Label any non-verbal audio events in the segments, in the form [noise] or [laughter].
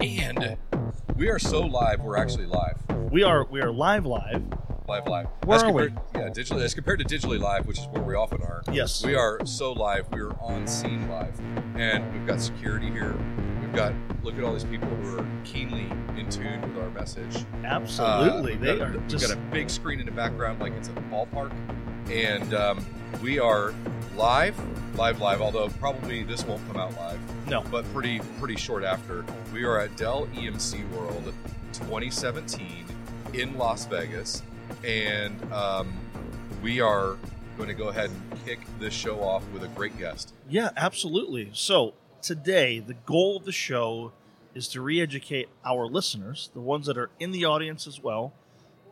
And we are so live, we're actually live. We are we are live live. Live, live. Where as are we? Yeah, digitally. As compared to digitally live, which is where we often are. Yes. We are so live. We are on scene live, and we've got security here. We've got look at all these people who are keenly in tune with our message. Absolutely. Uh, they got, are we've just got a big screen in the background, like it's a ballpark, and um, we are live, live, live. Although probably this won't come out live, no. but pretty pretty short after. We are at Dell EMC World 2017 in Las Vegas, and um, we are going to go ahead and kick this show off with a great guest. Yeah, absolutely. So today, the goal of the show is to re-educate our listeners, the ones that are in the audience as well,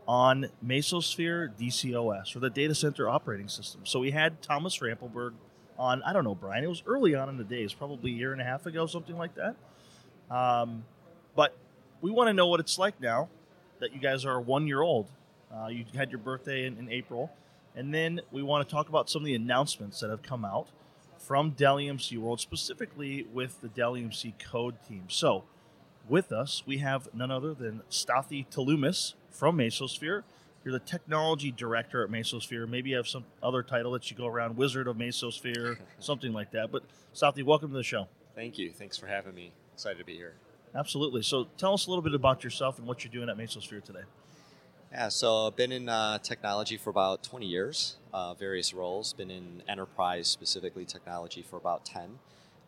on Mesosphere DCOS or the Data Center Operating System. So we had Thomas Rampelberg on. I don't know, Brian. It was early on in the days, probably a year and a half ago, something like that. Um, but we want to know what it's like now that you guys are one year old. Uh, you had your birthday in, in April. And then we want to talk about some of the announcements that have come out from Dell EMC World, specifically with the Dell EMC Code team. So, with us, we have none other than Stathy Touloumis from Mesosphere. You're the technology director at Mesosphere. Maybe you have some other title that you go around, Wizard of Mesosphere, [laughs] something like that. But Stathy, welcome to the show. Thank you. Thanks for having me. Excited to be here. Absolutely. So, tell us a little bit about yourself and what you're doing at Mesosphere today. Yeah, so I've been in uh, technology for about 20 years, uh, various roles. Been in enterprise, specifically technology, for about 10.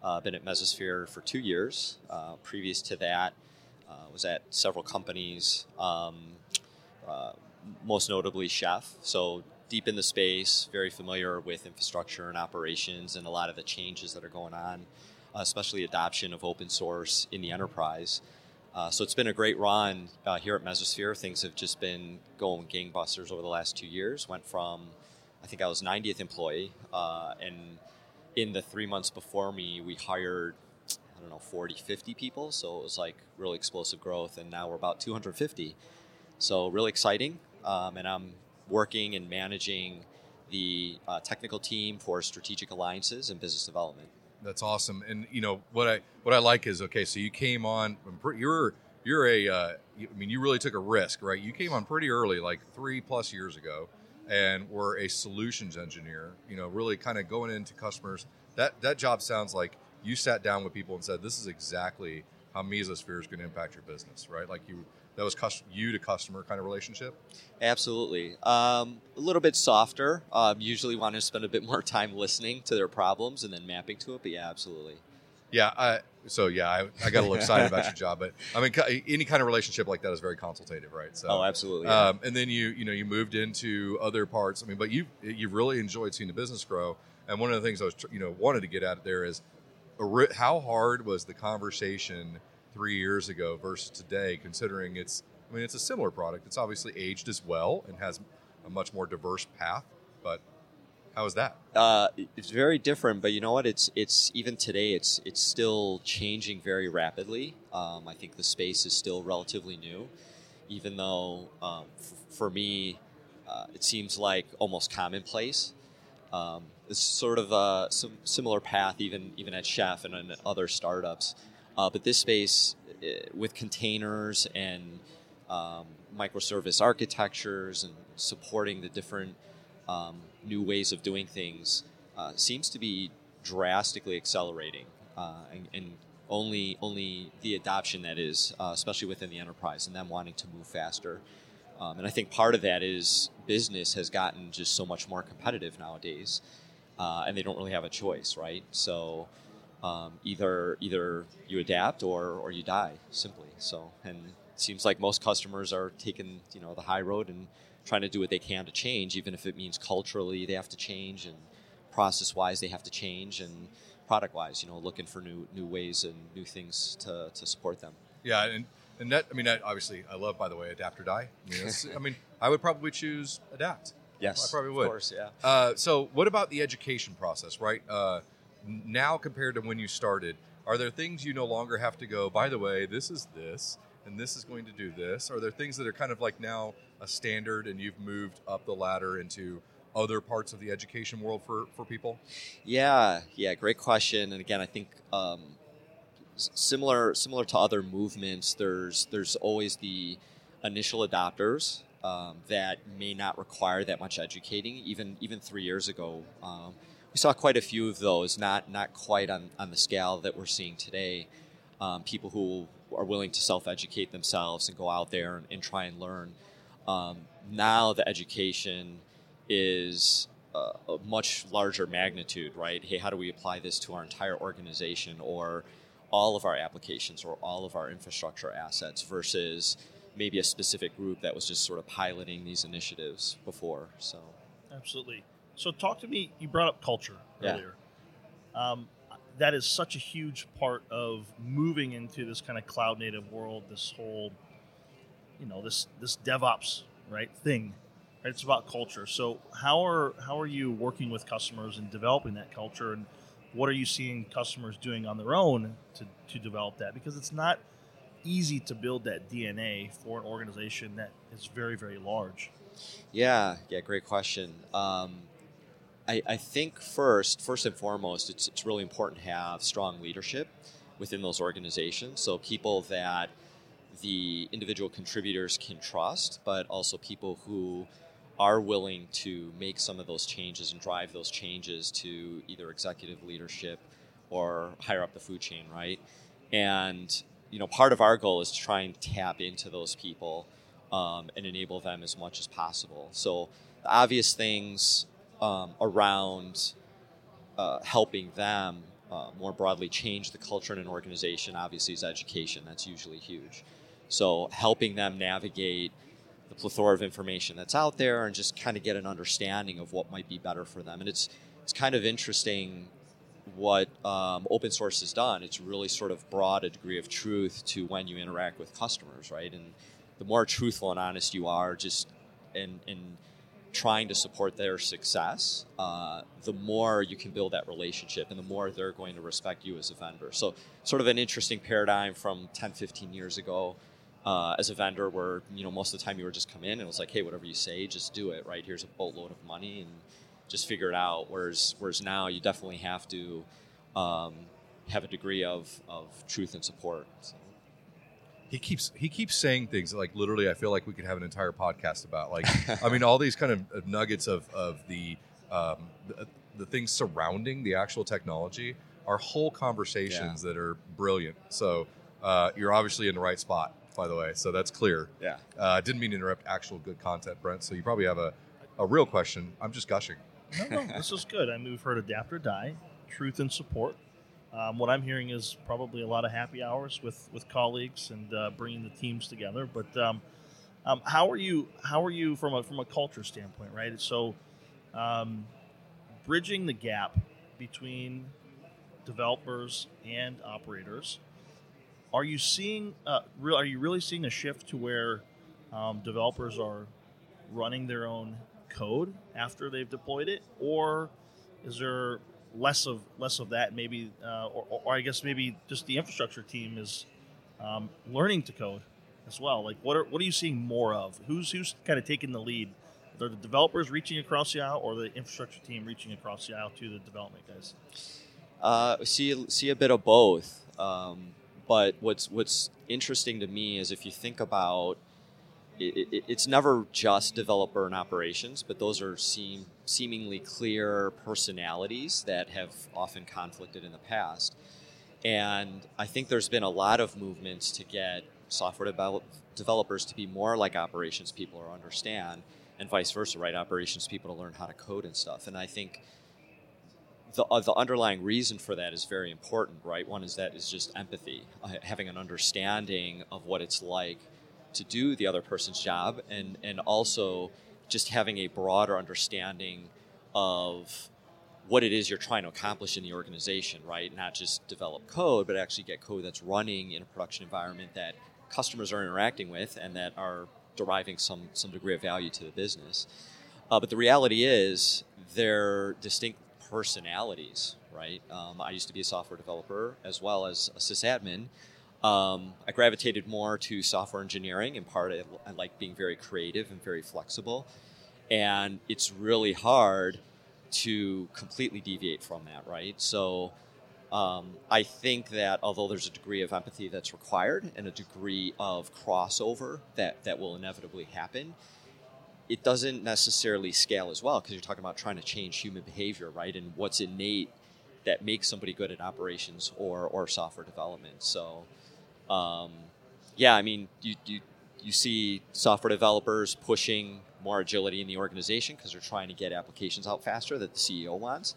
Uh, been at Mesosphere for two years. Uh, previous to that, uh, was at several companies, um, uh, most notably Chef. So deep in the space, very familiar with infrastructure and operations, and a lot of the changes that are going on, especially adoption of open source in the enterprise. Uh, so it's been a great run uh, here at Mesosphere. Things have just been going gangbusters over the last two years. Went from, I think I was 90th employee, uh, and in the three months before me, we hired, I don't know, 40, 50 people. So it was like really explosive growth, and now we're about 250. So really exciting, um, and I'm working and managing the uh, technical team for strategic alliances and business development. That's awesome. And you know what I what I like is okay. So you came on. You're you're a. Uh, I mean, you really took a risk, right? You came on pretty early, like three plus years ago, and were a solutions engineer. You know, really kind of going into customers. That that job sounds like you sat down with people and said, "This is exactly how Mesosphere is going to impact your business," right? Like you that was custom, you to customer kind of relationship. Absolutely, um, a little bit softer. Um, usually, want to spend a bit more time listening to their problems and then mapping to it. But yeah, absolutely. Yeah. I, so yeah, I, I got a little excited about your [laughs] job, but I mean, any kind of relationship like that is very consultative, right? So, oh, absolutely. Yeah. Um, and then you, you know, you moved into other parts. I mean, but you, you've really enjoyed seeing the business grow. And one of the things I was, you know, wanted to get at there is, how hard was the conversation three years ago versus today, considering it's, I mean, it's a similar product. It's obviously aged as well and has a much more diverse path, but how is that? Uh, it's very different, but you know what? It's it's even today. It's it's still changing very rapidly. Um, I think the space is still relatively new, even though um, f- for me, uh, it seems like almost commonplace. Um, it's sort of a some similar path, even even at Chef and other startups. Uh, but this space uh, with containers and um, microservice architectures and supporting the different um, new ways of doing things uh, seems to be drastically accelerating, uh, and, and, only only the adoption that is, uh, especially within the enterprise, and them wanting to move faster. Um, and I think part of that is business has gotten just so much more competitive nowadays, uh, and they don't really have a choice, right? So um, either either you adapt or or you die simply. So and it seems like most customers are taking you know the high road and trying to do what they can to change, even if it means culturally they have to change and process wise they have to change and product wise, you know, looking for new new ways and new things to, to support them. Yeah, and and that I mean, that, obviously, I love by the way, adapt or die. I mean, I mean, I would probably choose adapt. Yes, I probably would. Of course, yeah. Uh, so, what about the education process, right? Uh, now compared to when you started, are there things you no longer have to go? By the way, this is this, and this is going to do this. Are there things that are kind of like now a standard, and you've moved up the ladder into other parts of the education world for, for people? Yeah, yeah, great question. And again, I think um, similar similar to other movements, there's there's always the initial adopters um, that may not require that much educating. Even even three years ago, um, we saw quite a few of those. Not not quite on, on the scale that we're seeing today. Um, people who are willing to self educate themselves and go out there and, and try and learn. Um, now the education is a, a much larger magnitude, right? Hey, how do we apply this to our entire organization or all of our applications or all of our infrastructure assets versus maybe a specific group that was just sort of piloting these initiatives before. So, absolutely. So, talk to me. You brought up culture Yeah. earlier. Um, that is such a huge part of moving into this kind of cloud native world. This whole, you know, this this DevOps right thing. Right? It's about culture. So, how are how are you working with customers and developing that culture, and what are you seeing customers doing on their own to to develop that? Because it's not easy to build that DNA for an organization that is very very large. yeah, yeah, great question. Um, I, I think first, first and foremost, it's, it's really important to have strong leadership within those organizations. So people that the individual contributors can trust, but also people who are willing to make some of those changes and drive those changes to either executive leadership or higher up the food chain, right? And you know, part of our goal is to try and tap into those people um, and enable them as much as possible. So the obvious things um, around uh, helping them uh, more broadly change the culture in an organization obviously is education. That's usually huge. So helping them navigate the plethora of information that's out there and just kind of get an understanding of what might be better for them. And it's it's kind of interesting what um, open source has done. It's really sort of brought a degree of truth to when you interact with customers, right? And the more truthful and honest you are, just and in trying to support their success, uh, the more you can build that relationship and the more they're going to respect you as a vendor. So, sort of an interesting paradigm from 10, 15 years ago uh, as a vendor where, you know, most of the time you were just come in and it was like, hey, whatever you say, just do it, right? Here's a boatload of money and just figure it out. Whereas, whereas now you definitely have to um, have a degree of, of truth and support. So. He keeps he keeps saying things that, like literally I feel like we could have an entire podcast about like [laughs] I mean all these kind of of nuggets of of the um, the, the things surrounding the actual technology are whole conversations that are brilliant. So uh, you're obviously in the right spot, by the way. So that's clear. Yeah. Uh, didn't mean to interrupt actual good content, Brent. So you probably have a, a real question. I'm just gushing. No, no, this is good. I mean, we've heard adapt or die, truth and support. Um, what I'm hearing is probably a lot of happy hours with with colleagues and uh, bringing the teams together. But um, um, how are you? How are you from a from a culture standpoint, right? So, um, bridging the gap between developers and operators. Are you seeing? Uh? Are you really seeing a shift to where um, developers are running their own code after they've deployed it, or is there less of less of that? Maybe, uh, or, or I guess maybe just the infrastructure team is um, learning to code as well. Like, what are what are you seeing more of? Who's who's kind of taking the lead? Are the developers reaching across the aisle, or the infrastructure team reaching across the aisle to the development guys? Uh, see see a bit of both. Um, but what's what's interesting to me is if you think about it, it, it's never just developer and operations, but those are seem seemingly clear personalities that have often conflicted in the past. And I think there's been a lot of movements to get software develop, developers to be more like operations people or understand, and vice versa, right? Operations people to learn how to code and stuff. And I think the, uh, the underlying reason for that is very important, right? One is that is just empathy, uh, having an understanding of what it's like to do the other person's job, and and also just having a broader understanding of what it is you're trying to accomplish in the organization, right? Not just develop code, but actually get code that's running in a production environment that customers are interacting with and that are deriving some some degree of value to the business. Uh, but the reality is they're distinct personalities, right? Um, I used to be a software developer as well as a sysadmin. Um, I gravitated more to software engineering. In part, I, like being very creative and very flexible, and it's really hard to completely deviate from that, right? So, Um, I think that although there's a degree of empathy that's required and a degree of crossover that, that will inevitably happen, it doesn't necessarily scale as well because you're talking about trying to change human behavior, right? And what's innate that makes somebody good at operations or, or software development. So, um, yeah, I mean, you, you, you see software developers pushing more agility in the organization because they're trying to get applications out faster that the CEO wants.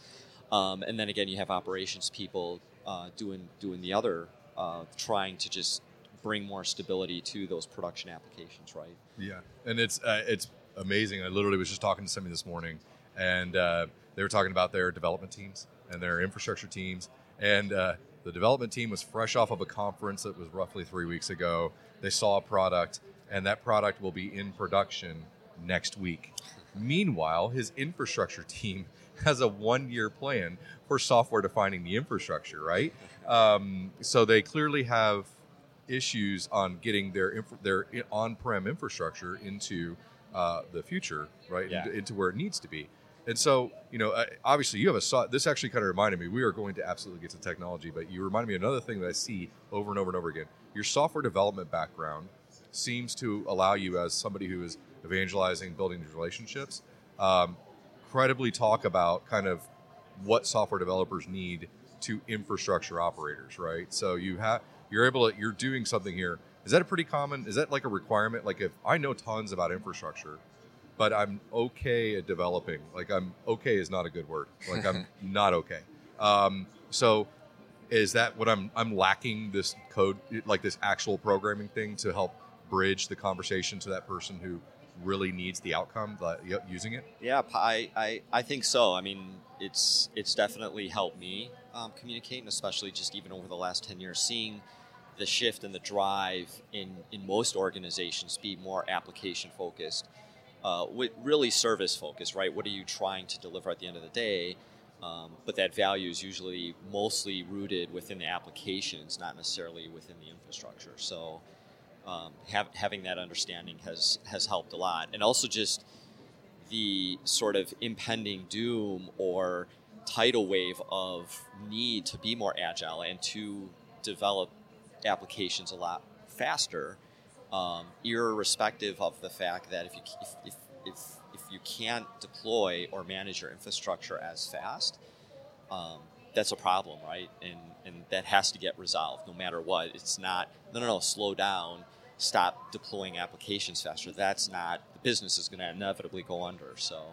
Um, and then again, you have operations people uh, doing doing the other, uh, trying to just bring more stability to those production applications, right? Yeah, and it's uh, it's amazing. I literally was just talking to somebody this morning, and uh, they were talking about their development teams and their infrastructure teams, and uh, the development team was fresh off of a conference that was roughly three weeks ago. They saw a product, and that product will be in production next week. Meanwhile, his infrastructure team [laughs] has a one year plan for software defining the infrastructure, right? Um, so they clearly have issues on getting their inf- their on prem infrastructure into uh, the future, right? Yeah. Into, into where it needs to be. And so, you know, obviously, you have a so- this actually kind of reminded me. We are going to absolutely get to technology, but you reminded me of another thing that I see over and over and over again. Your software development background seems to allow you, as somebody who is evangelizing, building these relationships, um, credibly talk about kind of what software developers need to infrastructure operators, right? So you have you're able to you're doing something here. Is that a pretty common? Is that like a requirement? Like if I know tons about infrastructure, but I'm okay at developing. Like I'm okay is not a good word. Like I'm [laughs] not okay. Um, so is that what I'm I'm lacking this code like this actual programming thing to help bridge the conversation to that person who really needs the outcome y- using it? Yeah, I, I, I think so. I mean, it's it's definitely helped me um, communicate, and especially just even over the last ten years, seeing the shift and the drive in in most organizations be more application focused, uh, really service focused. Right? What are you trying to deliver at the end of the day? Um, but that value is usually mostly rooted within the applications, not necessarily within the infrastructure. So. Um, have, having that understanding has has helped a lot, and also just the sort of impending doom or tidal wave of need to be more agile and to develop applications a lot faster, um, irrespective of the fact that if you if, if, if, if you can't deploy or manage your infrastructure as fast, um, that's a problem, right? And and that has to get resolved no matter what. It's not no no no slow down, stop deploying applications faster. That's not the business is going to inevitably go under. So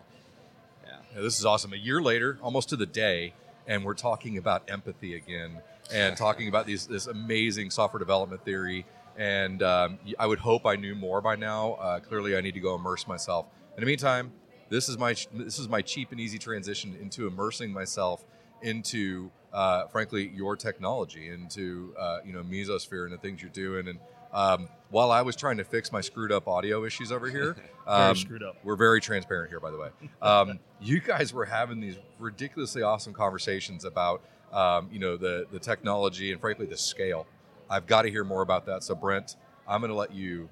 yeah. Yeah, this is awesome. A year later, almost to the day, and we're talking about empathy again, and talking about these this amazing software development theory. And um, I would hope I knew more by now. Uh, clearly, I need to go immerse myself. In the meantime, this is my this is my cheap and easy transition into immersing myself into, uh, frankly, your technology, into uh, you know Mesosphere and the things you're doing. And um, while I was trying to fix my screwed up audio issues over here, [laughs] um, screwed up. We're very transparent here, by the way. Um, you guys were having these ridiculously awesome conversations about um, you know the the technology and frankly the scale. I've got to hear more about that. So Brent, I'm going to let you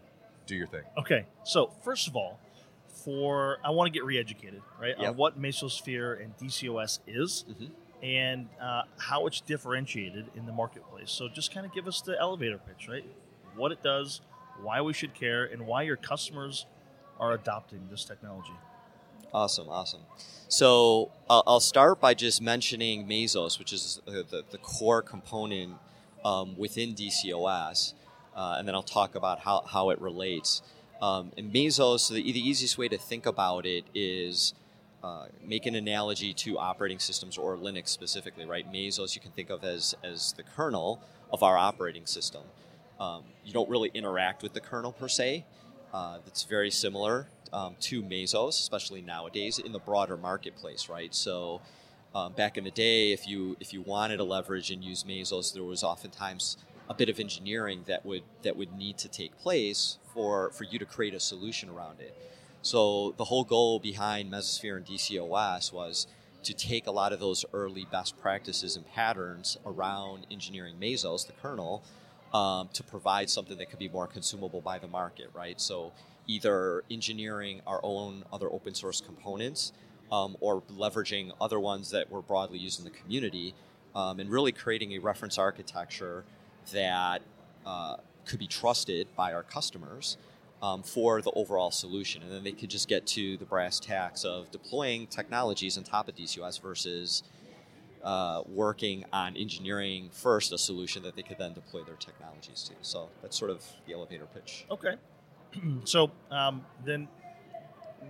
do your thing. Okay, so first of all, for I want to get re-educated, right, Yep. on what Mesosphere and DCOS is, Mhm. and uh, how it's differentiated in the marketplace. So just kind of give us the elevator pitch, right? What it does, why we should care, and why your customers are adopting this technology. Awesome, awesome. So I'll I'll start by just mentioning Mesos, which is uh, the, the core component um, within DCOS, uh, and then I'll talk about how, how it relates. Um, and Mesos, the, the easiest way to think about it is uh, make an analogy to operating systems or Linux specifically, right? Mesos you can think of as, as the kernel of our operating system. Um, you don't really interact with the kernel per se. Uh, that's very similar um, to Mesos, especially nowadays in the broader marketplace, right? So um, back in the day, if you if you wanted to leverage and use Mesos, there was oftentimes a bit of engineering that would that would need to take place for for you to create a solution around it. So the whole goal behind Mesosphere and DCOS was to take a lot of those early best practices and patterns around engineering Mesos, the kernel, um, to provide something that could be more consumable by the market, right? So either engineering our own other open source components um, or leveraging other ones that were broadly used in the community um, and really creating a reference architecture that uh, could be trusted by our customers um, for the overall solution. And then they could just get to the brass tacks of deploying technologies on top of DCOS versus uh, working on engineering first a solution that they could then deploy their technologies to. So that's sort of the elevator pitch. Okay. [clears throat] so um, then,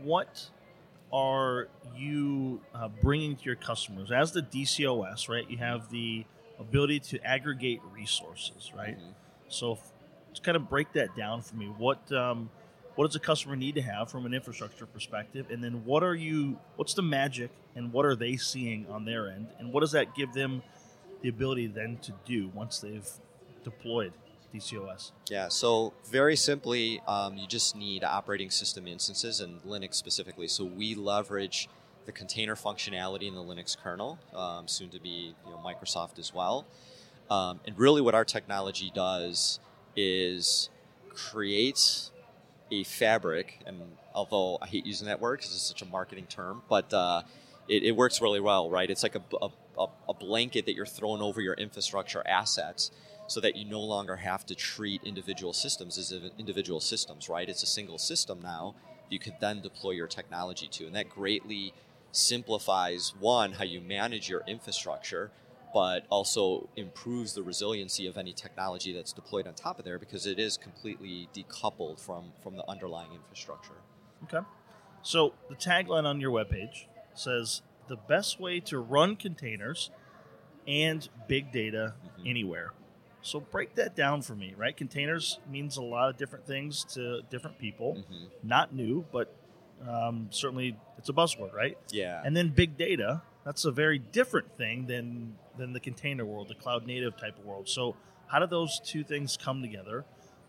what are you uh, bringing to your customers as the DCOS? Right, you have the ability to aggregate resources, right? Mhm. So, to kind of break that down for me, what um, what does a customer need to have from an infrastructure perspective, and then what are you? What's the magic, and what are they seeing on their end, and what does that give them the ability then to do once they've deployed DCOS? Yeah, so very simply, um, you just need operating system instances and Linux specifically. So we leverage the container functionality in the Linux kernel, um, soon to be you know, Microsoft as well. Um, and really, what our technology does is create a fabric. And although I hate using that word because it's such a marketing term, but uh, it, it works really well, right? It's like a, a, a- a blanket that you're throwing over your infrastructure assets so that you no longer have to treat individual systems as individual systems, right? It's a single system now you could then deploy your technology to. And that greatly simplifies one, how you manage your infrastructure, but also improves the resiliency of any technology that's deployed on top of there because it is completely decoupled from, from the underlying infrastructure. Okay. So the tagline on your webpage says the best way to run containers and big data Mhm. anywhere. So break that down for me, right? Containers means a lot of different things to different people. hmm Not new, but um, certainly it's a buzzword, right? Yeah. And then big data, that's a very different thing than than the container world, the cloud native type of world. So how do those two things come together?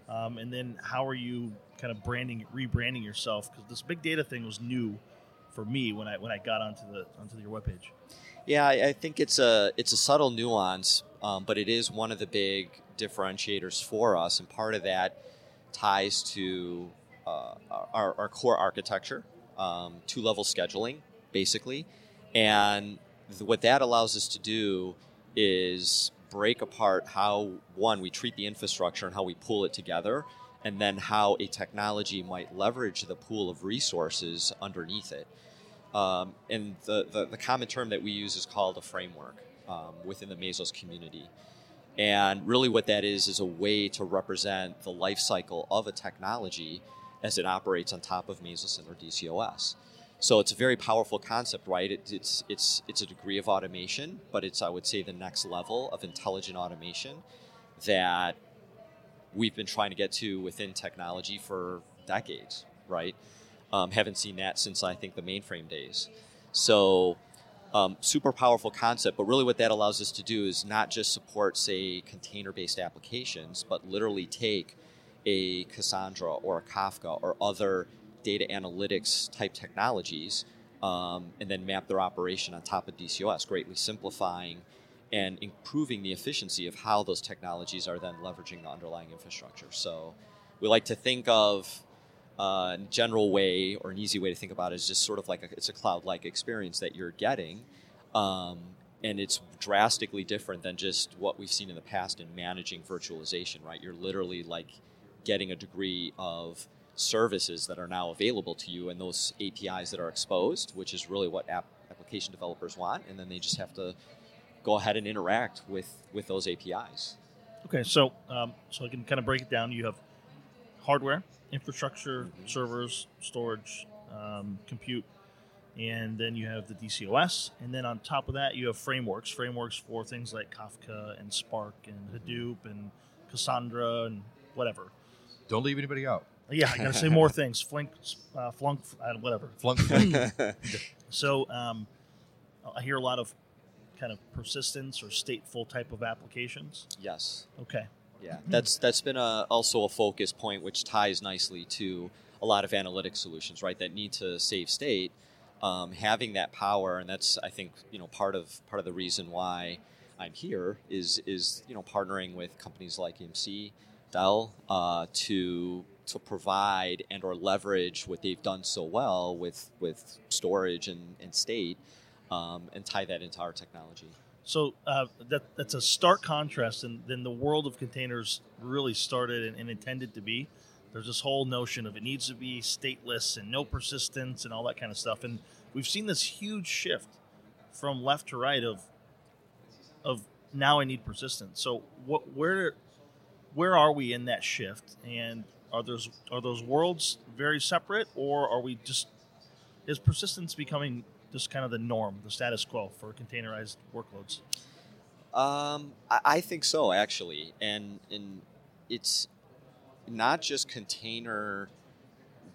Um, and then how are you kind of branding, rebranding yourself? Because this big data thing was new for me when I when I got onto the onto your webpage. Yeah, I, I think it's a it's a subtle nuance, um, but it is one of the big differentiators for us, and part of that ties to uh, our, our core architecture, um, two level scheduling, basically, and th- what that allows us to do is break apart how one we treat the infrastructure and how we pull it together, and then how a technology might leverage the pool of resources underneath it. Um, and the, the, the common term that we use is called a framework um, within the Mesos community. And really, what that is is a way to represent the life cycle of a technology as it operates on top of Mesos and or DCOS. So it's a very powerful concept, right? It, it's it's it's a degree of automation, but it's I would say the next level of intelligent automation that we've been trying to get to within technology for decades, right? Um, haven't seen that since I think the mainframe days. So, um, super powerful concept, but really what that allows us to do is not just support, say, container based applications, but literally take a Cassandra or a Kafka or other data analytics type technologies um, and then map their operation on top of DCOS, greatly simplifying and improving the efficiency of how those technologies are then leveraging the underlying infrastructure. So we like to think of uh, general way or an easy way to think about it is just sort of like a, it's a cloud-like experience that you're getting, um, and it's drastically different than just what we've seen in the past in managing virtualization. Right, you're literally like getting a degree of services that are now available to you and those APIs that are exposed, which is really what app, application developers want, and then they just have to go ahead and interact with with those APIs. Okay, so um, so I can kind of break it down. You have hardware, infrastructure, servers, storage, um, compute, and then you have the DCOS, and then on top of that you have frameworks. Frameworks for things like Kafka and Spark and Hadoop and Cassandra and whatever. Don't leave anybody out. Yeah, I gotta say more things. Flink, uh, Flunk, uh, whatever. Flunk. [laughs] So um, I hear a lot of kind of persistence or stateful type of applications. yes. Okay. Yeah, that's that's been a, also a focus point, which ties nicely to a lot of analytic solutions, right? That need to save state, um, having that power, and that's I think you know part of part of the reason why I'm here is is you know partnering with companies like EMC, Dell, uh, to to provide and or leverage what they've done so well with with storage and, and state, um, and tie that into our technology. So uh, that that's a stark contrast, and then the world of containers really started and, and intended to be. There's this whole notion of it needs to be stateless and no persistence and all that kind of stuff, and we've seen this huge shift from left to right of of now I need persistence. So what where where are we in that shift? And are those are those worlds very separate, or are we just is persistence becoming just kind of the norm, the status quo for containerized workloads? Um, I, I think so, actually, and and it's not just container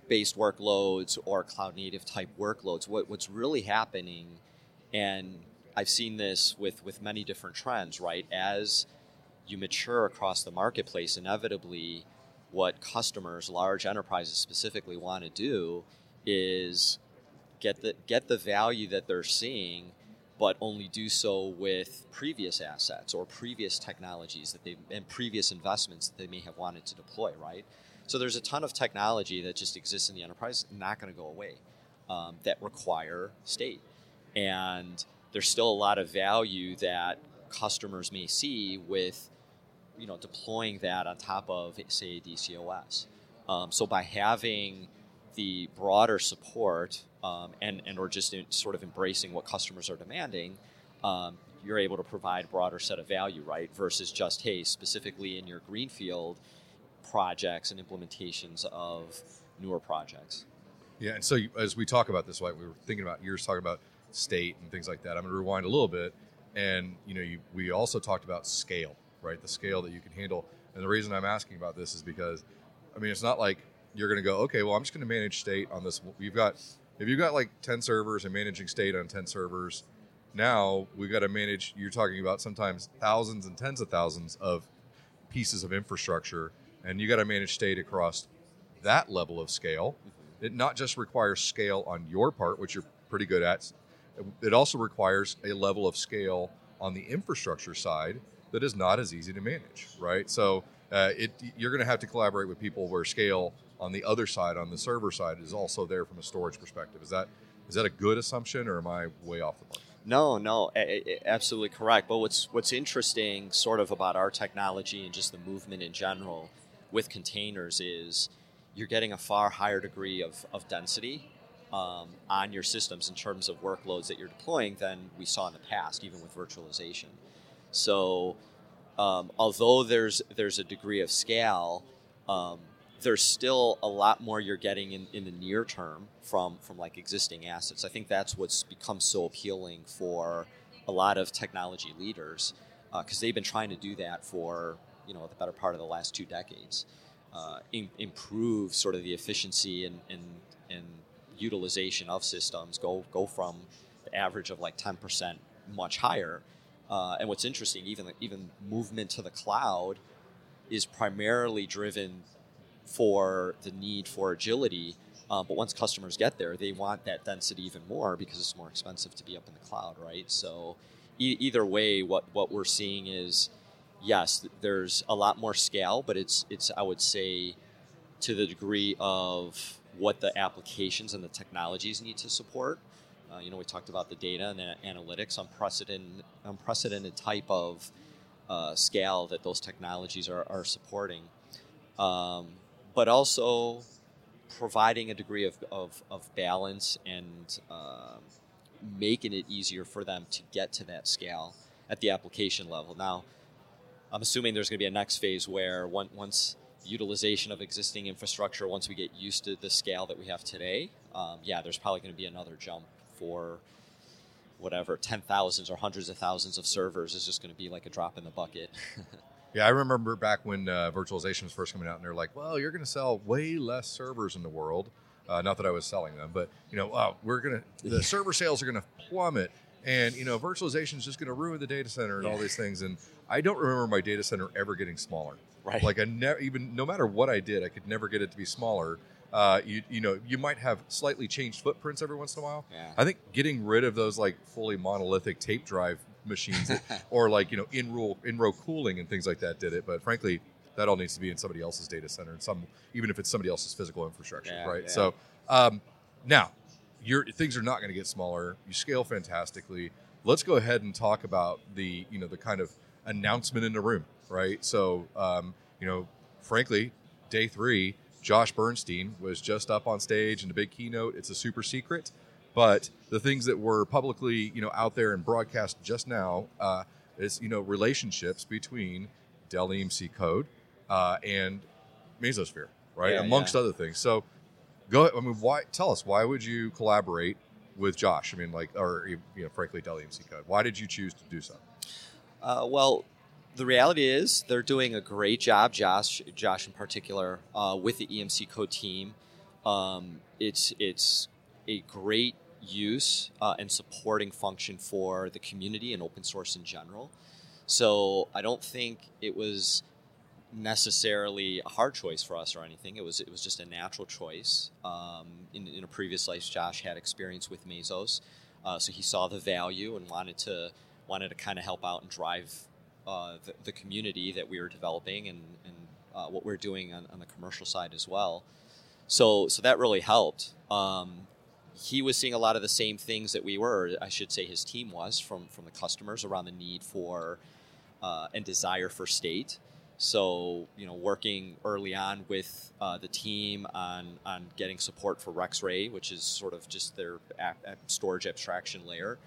based workloads or cloud native type workloads. What what's really happening, and I've seen this with with many different trends, right? As you mature across the marketplace, inevitably, what customers, large enterprises specifically, want to do is get the get the value that they're seeing, but only do so with previous assets or previous technologies that they and previous investments that they may have wanted to deploy. Right. So there's a ton of technology that just exists in the enterprise, not going to go away, um, that require state, and there's still a lot of value that customers may see with you know deploying that on top of say DCOS. Um, so by having the broader support um, and and or just sort of embracing what customers are demanding, um, you're able to provide a broader set of value, right? Versus just hey, specifically in your greenfield projects and implementations of newer projects. Yeah, and so as we talk about this, like we were thinking about, you're talking about state and things like that. I'm going to rewind a little bit, and you know, you, we also talked about scale, right? The scale that you can handle. And the reason I'm asking about this is because, I mean, it's not like you're going to go, okay, well, I'm just going to manage state on this. You've got if you've got like 10 servers and managing state on 10 servers, now we've got to manage, you're talking about sometimes thousands and tens of thousands of pieces of infrastructure, and you got to manage state across that level of scale. It not just requires scale on your part, which you're pretty good at, it also requires a level of scale on the infrastructure side that is not as easy to manage, right? So uh, it, you're going to have to collaborate with people where scale on the other side, on the server side, is also there from a storage perspective. Is that is that a good assumption, or am I way off the mark? No, no, absolutely correct. But what's what's interesting, sort of about our technology and just the movement in general with containers is you're getting a far higher degree of, of density um, on your systems in terms of workloads that you're deploying than we saw in the past, even with virtualization. So, um, although there's there's a degree of scale, um, there's still a lot more you're getting in, in the near term from from like existing assets. I think that's what's become so appealing for a lot of technology leaders because uh, they've been trying to do that for you know the better part of the last two decades. Uh, in, improve sort of the efficiency and, and, and utilization of systems. Go go from the average of like ten percent much higher. Uh, and what's interesting, even even movement to the cloud is primarily driven for the need for agility. Uh, but once customers get there, they want that density even more because it's more expensive to be up in the cloud, right? So, e- either way, what what we're seeing is, yes, there's a lot more scale, but it's it's I would say, to the degree of what the applications and the technologies need to support. Uh, you know, we talked about the data and the analytics, unprecedented unprecedented type of uh, scale that those technologies are, are supporting. Um, but also providing a degree of, of, of balance and uh, making it easier for them to get to that scale at the application level. Now, I'm assuming there's going to be a next phase where one, once utilization of existing infrastructure, once we get used to the scale that we have today, um, yeah, there's probably going to be another jump for whatever, 10 thousands or hundreds of thousands of servers is just going to be like a drop in the bucket. [laughs] Yeah, I remember back when uh, virtualization was first coming out, and they're like, "Well, you're going to sell way less servers in the world." Uh, not that I was selling them, but you know, wow, we're going to the server sales are going to plummet, and you know, virtualization is just going to ruin the data center and yeah. all these things. And I don't remember my data center ever getting smaller. Right. Like I never even no matter what I did, I could never get it to be smaller. Uh, you you know you might have slightly changed footprints every once in a while. Yeah. I think getting rid of those like fully monolithic tape drive machines [laughs] or like you know in row in row cooling and things like that did it. But frankly, that all needs to be in somebody else's data center, and some even if it's somebody else's physical infrastructure, yeah, right? Yeah. So um, now your things are not going to get smaller. You scale fantastically. let's go ahead and talk about the you know the kind of announcement in the room, right? So um, you know, frankly, day three, Josh Bernstein was just up on stage in a big keynote. It's a super secret, but the things that were publicly you know out there and broadcast just now uh, is you know relationships between Dell EMC Code uh, and Mesosphere, right? Yeah, Amongst yeah. other things. So go. I mean, why? Tell us why would you collaborate with Josh? I mean, like, or you know, frankly, Dell EMC Code. Why did you choose to do so? Uh, well, the reality is they're doing a great job, Josh, Josh in particular, uh, with the EMC Code team. Um, it's it's a great use uh, and supporting function for the community and open source in general. So I don't think it was necessarily a hard choice for us or anything. It was it was just a natural choice. Um, in, in a previous life, Josh had experience with Mesos, uh, so he saw the value and wanted to wanted to kind of help out and drive uh, the, the community that we were developing and, and uh, what we're doing on, on the commercial side as well. So so that really helped. Um, he was seeing a lot of the same things that we were. I should say his team was from from the customers around the need for uh, and desire for state. So you know, working early on with uh, the team on on getting support for REX-Ray, which is sort of just their storage abstraction layer,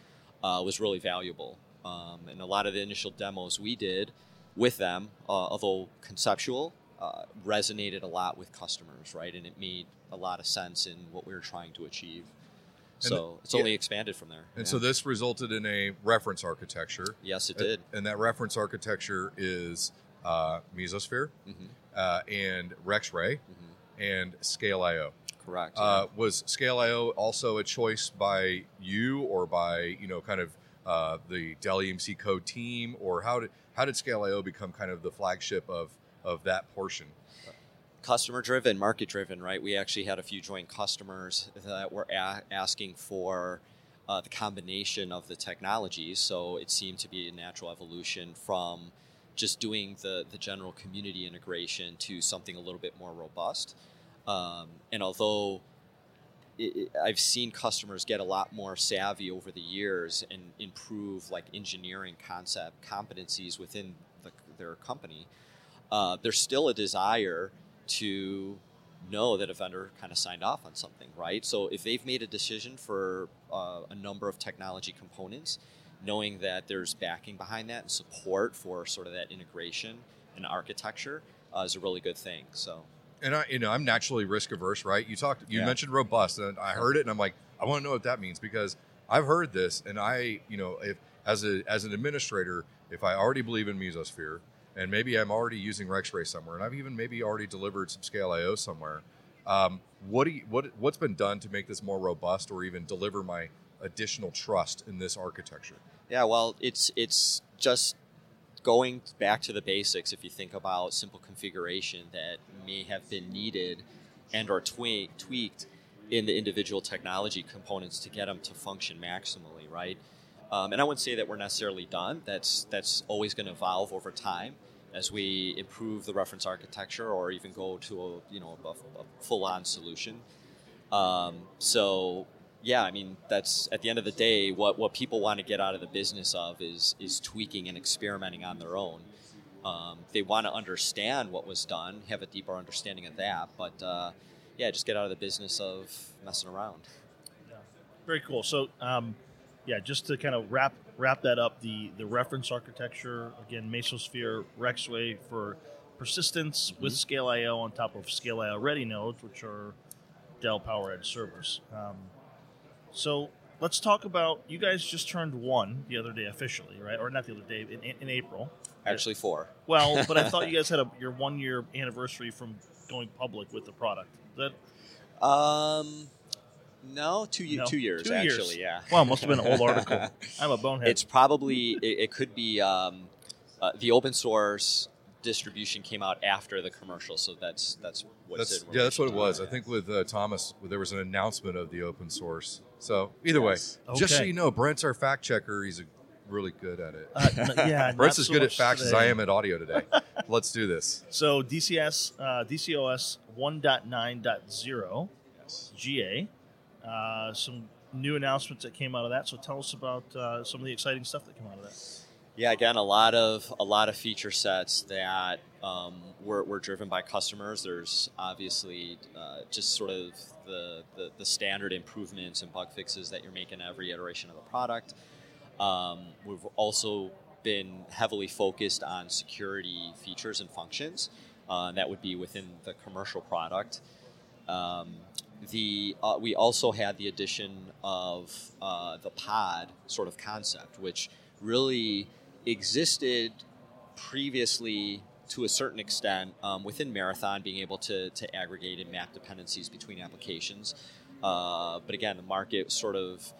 uh, was really valuable. Um, and a lot of the initial demos we did with them, uh, although conceptual, uh, resonated a lot with customers, right? And it made a lot of sense in what we were trying to achieve. So it's yeah. only expanded from there. And Yeah. so this resulted in a reference architecture. yes, it did. And that reference architecture is uh, Mesosphere hmm uh, and REX-Ray hmm and ScaleIO. Correct. Uh, was ScaleIO also a choice by you or by you know kind of uh, the Dell EMC Code team, or how did how did ScaleIO become kind of the flagship of of that portion? customer driven, market driven, right? We actually had a few joint customers that were a- asking for uh, the combination of the technologies. So it seemed to be a natural evolution from just doing the, the general community integration to something a little bit more robust. Um, and although it, I've seen customers get a lot more savvy over the years and improve like engineering concept competencies within the, their company, uh, there's still a desire to know that a vendor kind of signed off on something, right? So if they've made a decision for uh, a number of technology components, knowing that there's backing behind that and support for sort of that integration and architecture uh, is a really good thing. So And I, you know, I'm naturally risk averse, right? You talked, you Yeah. mentioned robust, and I heard it, and I'm like, I want to know what that means because I've heard this, and I, you know, if as a as an administrator, if I already believe in Mesosphere, and maybe I'm already using REX-Ray somewhere, and I've even maybe already delivered some ScaleIO somewhere, um, what do you, what what's been done to make this more robust, or even deliver my additional trust in this architecture? Yeah, well, it's it's just going back to the basics. If you think about simple configuration that may have been needed and or twe- tweaked in the individual technology components to get them to function maximally, right? Um, and I wouldn't say that we're necessarily done. That's that's always going to evolve over time as we improve the reference architecture or even go to a you know a, a full-on solution. Um, so yeah, I mean that's at the end of the day what what people want to get out of the business of is is tweaking and experimenting on their own. Um, they want to understand what was done, have a deeper understanding of that, but uh, yeah, just get out of the business of messing around. Very cool. So, um, yeah, just to kind of wrap wrap that up, the the reference architecture again, Mesosphere REX-Ray for persistence with ScaleIO on top of ScaleIO Ready nodes, which are Dell PowerEdge servers. Um, so let's talk about you guys just turned one the other day officially, right? Or not the other day in, in, April. Actually, four. Well, but I [laughs] thought you guys had a, your one year anniversary from going public with the product. That Um, no, two No, two years two years. actually. Yeah. well, it must have been an old [laughs] article. I'm a bonehead. It's probably it, it could be um, uh, the open source distribution came out after the commercial, so that's that's what That's, yeah, that's what it was. to. I think with uh, Thomas, there was an announcement of the open source. So either way, Yes. just so you know, Brent's our fact checker. He's a, really good at it. Uh, yeah, [laughs] Brent's as so good at much facts as. I am at audio today. [laughs] Let's do this. So DCS, uh, DCOS 1.9.0 GA, uh, some new announcements that came out of that. So tell us about uh, some of the exciting stuff that came out of that. Yeah, again, a lot of a lot of feature sets that um, were, were driven by customers. There's obviously uh, just sort of the, the, the standard improvements and bug fixes that you're making every iteration of the product. Um, we've also been heavily focused on security features and functions. Uh, that would be within the commercial product. Um, the uh, we also had the addition of uh, the pod sort of concept, which really existed previously to a certain extent um, within Marathon, being able to, to aggregate and map dependencies between applications. Uh, but again, the market sort of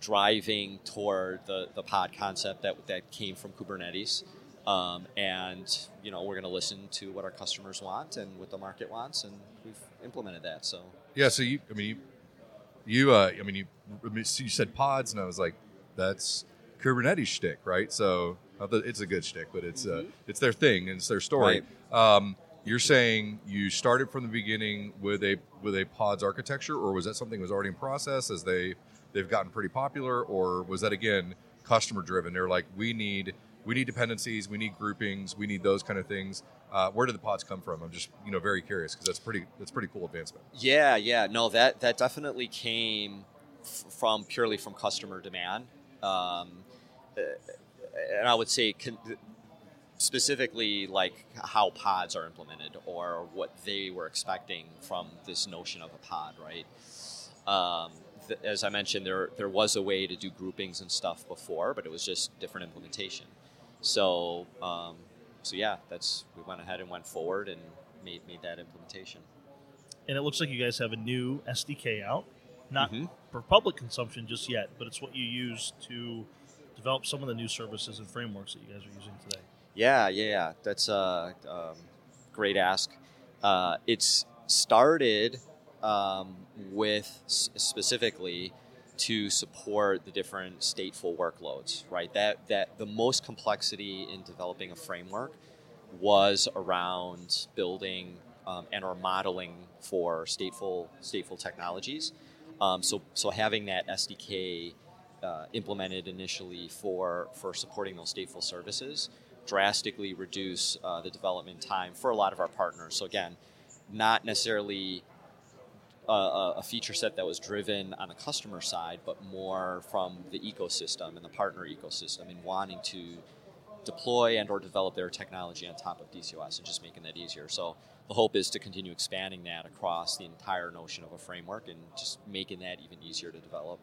driving toward the, the pod concept that, that came from Kubernetes. Um, and you know we're going to listen to what our customers want and what the market wants, and we've implemented that. So Yeah. So you, I mean, you, you, uh, I mean, you, I mean, so you said pods, and I was like, that's Kubernetes shtick, right? So it's a good shtick, but it's uh, it's their thing and it's their story. Um, you're saying you started from the beginning with a with a pods architecture, or was that something that was already in process as they they've gotten pretty popular, or was that again customer driven? They're like, we need we need dependencies, we need groupings, we need those kind of things. Uh, where did the pods come from? I'm just you know very curious because that's pretty that's pretty cool advancement. Yeah, yeah, no, that that definitely came f- from purely from customer demand, um, uh, and I would say con- specifically like how pods are implemented or what they were expecting from this notion of a pod, right? Um, th- as I mentioned, there there was a way to do groupings and stuff before, but it was just different implementation. So, um, so yeah, that's we went ahead and went forward and made made that implementation. And it looks like you guys have a new SDK out, not Mhm. for public consumption just yet, but it's what you use to develop some of the new services and frameworks that you guys are using today. Yeah, yeah, yeah. That's a um, great ask. Uh, it's started um, with s- specifically to support the different stateful workloads, right? That that the most complexity in developing a framework was around building um, and or modeling for stateful stateful technologies. Um, so so having that SDK uh, implemented initially for for supporting those stateful services drastically reduce uh, the development time for a lot of our partners. So again, not necessarily a, a feature set that was driven on the customer side, but more from the ecosystem and the partner ecosystem and wanting to deploy and or develop their technology on top of DCOS and just making that easier. So the hope is to continue expanding that across the entire notion of a framework and just making that even easier to develop.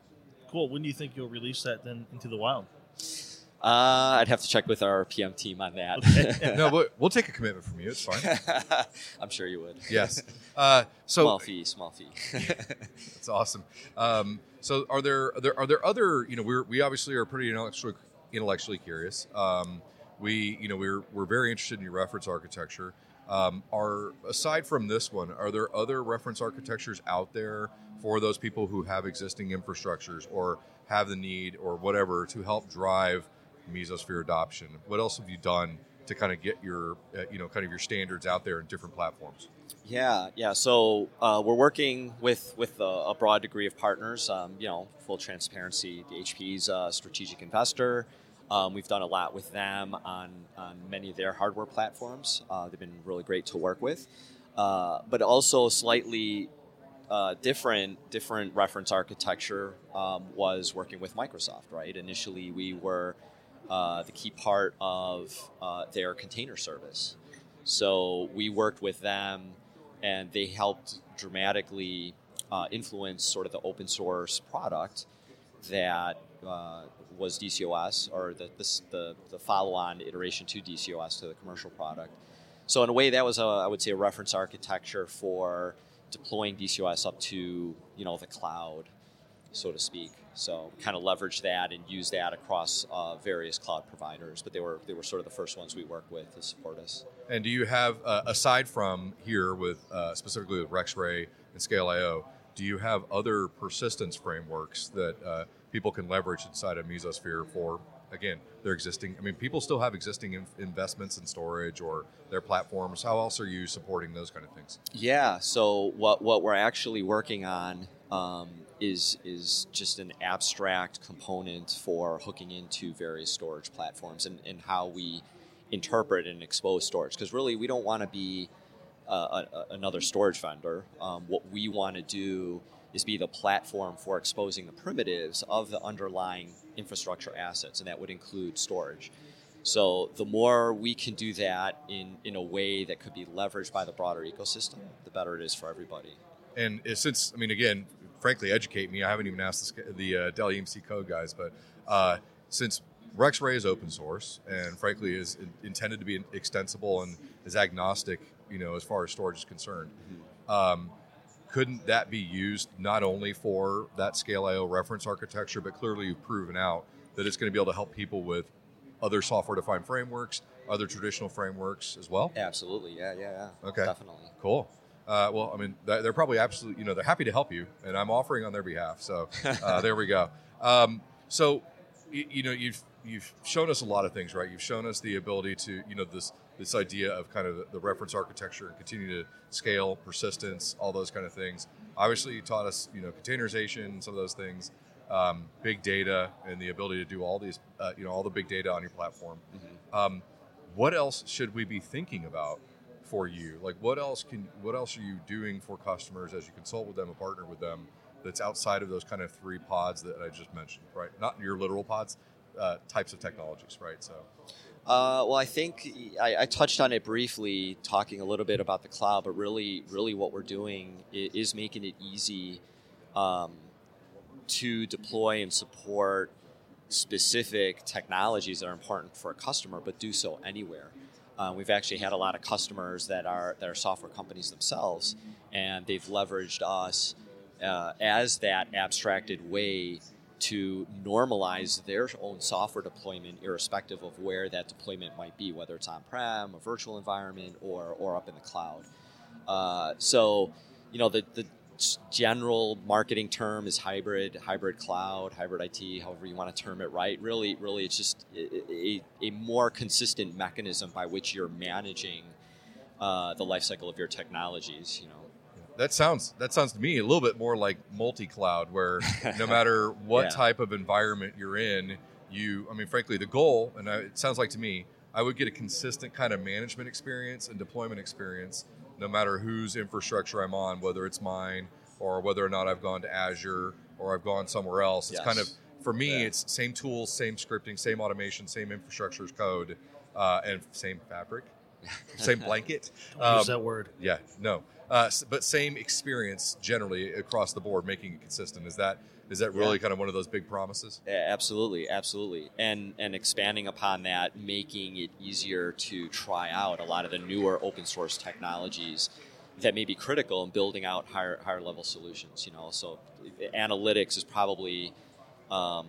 Cool. When do you think you'll release that then into the wild? Uh, I'd have to check with our PM team on that. Okay. [laughs] no, but we'll take a commitment from you. It's fine. [laughs] I'm sure you would. Yes. Uh, so small fee, small fee. [laughs] That's awesome. Um, so, are there, are there are there other? You know, we're we obviously are pretty intellectually intellectually curious. Um, we you know we're we're very interested in your reference architecture. Um, are aside from this one, are there other reference architectures out there for those people who have existing infrastructures or have the need or whatever to help drive Mesosphere adoption? What else have you done to kind of get your uh, you know kind of your standards out there in different platforms? Yeah, yeah. So uh, we're working with with a, a broad degree of partners. Um, you know, full transparency. The HP's a strategic investor. Um, we've done a lot with them on on many of their hardware platforms. Uh, they've been really great to work with, uh, but also slightly uh, different different reference architecture um, was working with Microsoft. Right. Initially, we were uh, the key part of uh, their container service. So we worked with them, and they helped dramatically uh, influence sort of the open source product that uh, was DCOS or the, the, the, the follow-on iteration to DCOS to the commercial product. So in a way, that was a, I would say a reference architecture for deploying DCOS up to you know the cloud, so to speak. So kind of leverage that and use that across uh, various cloud providers. But they were they were sort of the first ones we worked with to support us. And do you have, uh, aside from here with uh, specifically with REX-Ray and ScaleIO, do you have other persistence frameworks that uh, people can leverage inside of Mesosphere for again their existing. I mean, people still have existing in, investments in storage or their platforms. How else are you supporting those kind of things? Yeah. So what what we're actually working on um, is is just an abstract component for hooking into various storage platforms and, and how we interpret and expose storage. Because really, we don't want to be uh, a, another storage vendor. Um, what we want to do is be the platform for exposing the primitives of the underlying infrastructure assets, and that would include storage. So the more we can do that in, in a way that could be leveraged by the broader ecosystem, the better it is for everybody. And since, I mean, again, frankly, educate me. I haven't even asked the uh, Dell EMC code guys, but uh, since REX-Ray is open source and frankly is intended to be extensible and is agnostic, you know, as far as storage is concerned. Um, couldn't that be used not only for that ScaleIO reference architecture, but clearly you've proven out that it's going to be able to help people with other software defined frameworks, other traditional frameworks as well? Absolutely. Yeah, yeah, yeah. Okay. Definitely. Cool. Uh, well, I mean, they're probably absolutely, you know, they're happy to help you, and I'm offering on their behalf. So uh, [laughs] there we go. Um, so, you, you, know, you've you've shown us a lot of things, right? You've shown us the ability to, you know, this this idea of kind of the reference architecture and continue to scale, persistence, all those kind of things. Obviously, you taught us, you know, containerization, some of those things, um, big data, and the ability to do all these, uh, you know, all the big data on your platform. Mm-hmm. Um, what else should we be thinking about for you? Like, what else can, what else are you doing for customers as you consult with them and partner with them? That's outside of those kind of three pods that I just mentioned, right? Not your literal pods, uh, types of technologies, right? So, uh, well, I think I, I, touched on it briefly, talking a little bit about the cloud, but really, really, what we're doing is, making it easy um, to deploy and support specific technologies that are important for a customer, but do so anywhere. Uh, we've actually had a lot of customers that are that are software companies themselves, and they've leveraged us uh, as that abstracted way to normalize their own software deployment, irrespective of where that deployment might be, whether it's on-prem, a virtual environment, or or up in the cloud. Uh, so, you know, the, the general marketing term is hybrid, hybrid cloud, hybrid IT, however you want to term it, right? Really, really, it's just a, a more consistent mechanism by which you're managing uh, the lifecycle of your technologies. You know, that sounds that sounds to me a little bit more like multi-cloud, where [laughs] no matter what yeah. type of environment you're in, you, I mean, frankly, the goal, and I, it sounds like to me, I would get a consistent kind of management experience and deployment experience, no matter whose infrastructure I'm on, whether it's mine or whether or not I've gone to Azure or I've gone somewhere else. It's yes. kind of for me, yeah. it's same tools, same scripting, same automation, same infrastructure as code, uh, and same fabric, [laughs] same blanket. Um, use that word. Yeah, no. Uh, but same experience generally across the board, making it consistent. Is that is that really yeah. kind of one of those big promises? Yeah, absolutely, absolutely, and and expanding upon that, making it easier to try out a lot of the newer open source technologies that may be critical in building out higher higher level solutions. You know, so analytics is probably um,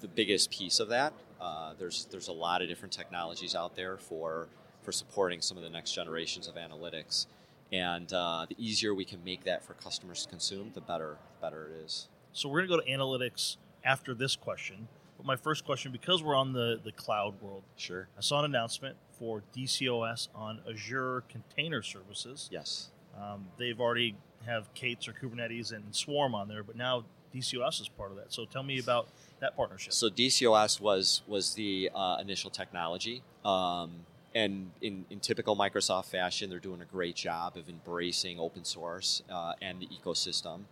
the biggest piece of that. Uh, there's there's a lot of different technologies out there for for supporting some of the next generations of analytics. And uh, the easier we can make that for customers to consume, the better, better it is. So we're going to go to analytics after this question. But my first question, because we're on the, the cloud world, sure. I saw an announcement for DCOS on Azure Container Services. Yes. Um, they've already have K8s or Kubernetes and Swarm on there, but now DCOS is part of that. So tell me about that partnership. So DCOS was was the uh, initial technology. Um, and in, in typical Microsoft fashion, they're doing a great job of embracing open source uh, and the ecosystem.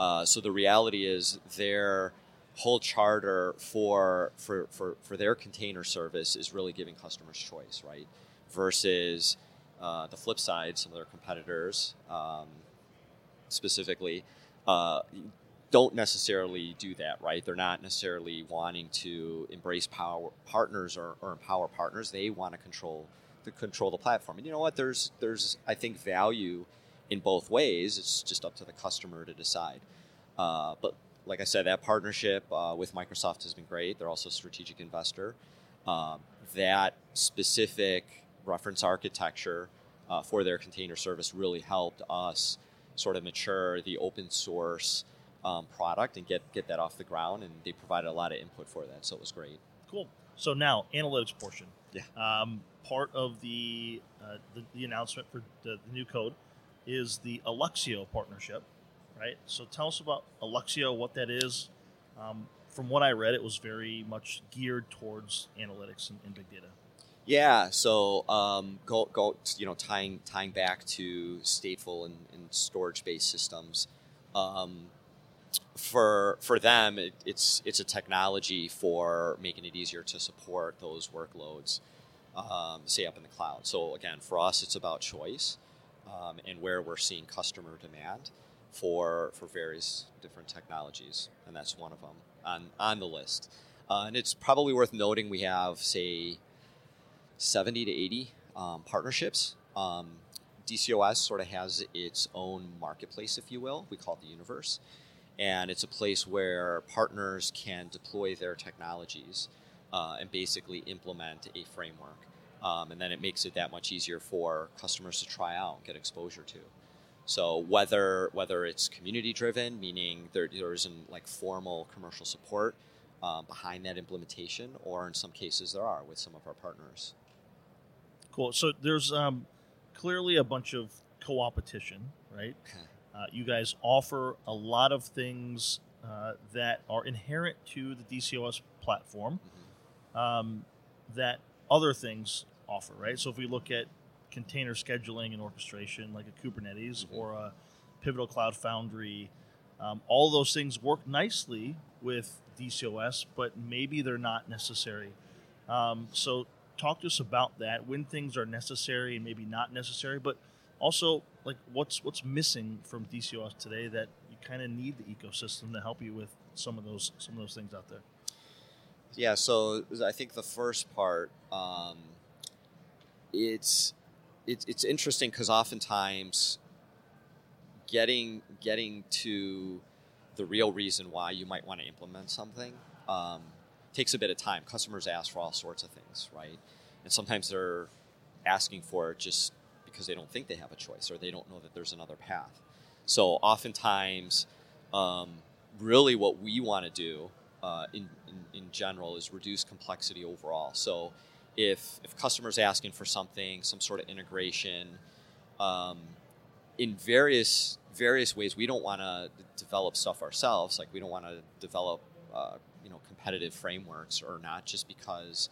Uh, so the reality is their whole charter for, for, for, for their container service is really giving customers choice, right? Versus uh, the flip side, some of their competitors um, specifically uh, don't necessarily do that, right? They're not necessarily wanting to embrace power partners or, or empower partners. They want to control the control the platform. And you know what? There's there's I think value in both ways. It's just up to the customer to decide. Uh, but like I said, that partnership uh, with Microsoft has been great. They're also a strategic investor. Um, that specific reference architecture uh, for their container service really helped us sort of mature the open source um, product and get get that off the ground. And they provided a lot of input for that, so it was great. Cool. So now analytics portion. Yeah. Um, part of the, uh, the the announcement for the, the new code is the Alluxio partnership, right? So tell us about Alluxio, what that is. Um, from what I read, it was very much geared towards analytics and, and big data. Yeah, so um, go, go, you know, tying tying back to stateful and, and storage based systems. Um, for for them, it, it's it's a technology for making it easier to support those workloads, um, say up in the cloud. So again, for us, it's about choice um, and where we're seeing customer demand for for various different technologies, and that's one of them on on the list. Uh, and it's probably worth noting we have say 70 to 80 um, partnerships. Um, DCOS sort of has its own marketplace, if you will. We call it the universe. And it's a place where partners can deploy their technologies uh, and basically implement a framework. Um, and then it makes it that much easier for customers to try out and get exposure to. So whether whether it's community driven, meaning there, there isn't like formal commercial support um, behind that implementation, or in some cases there are with some of our partners. Cool. So there's um, clearly a bunch of co-opetition, right? [laughs] Uh, you guys offer a lot of things uh, that are inherent to the DCOS platform um, that other things offer, right? So if we look at container scheduling and orchestration, like a Kubernetes Mhm. or a Pivotal Cloud Foundry, um, all those things work nicely with DCOS, but maybe they're not necessary. Um, so talk to us about that when things are necessary and maybe not necessary, but also like what's what's missing from DCOS today that you kind of need the ecosystem to help you with some of those some of those things out there. Yeah, so I think the first part, um, it's it's it's interesting because oftentimes getting getting to the real reason why you might want to implement something um, takes a bit of time. Customers ask for all sorts of things, right? And sometimes they're asking for it just because they don't think they have a choice or they don't know that there's another path. So oftentimes, um, really, what we want to do uh, in, in in general is reduce complexity overall. So if if customers asking for something, some sort of integration, um, in various various ways, we don't want to develop stuff ourselves. Like we don't want to develop uh, you know competitive frameworks or not, just because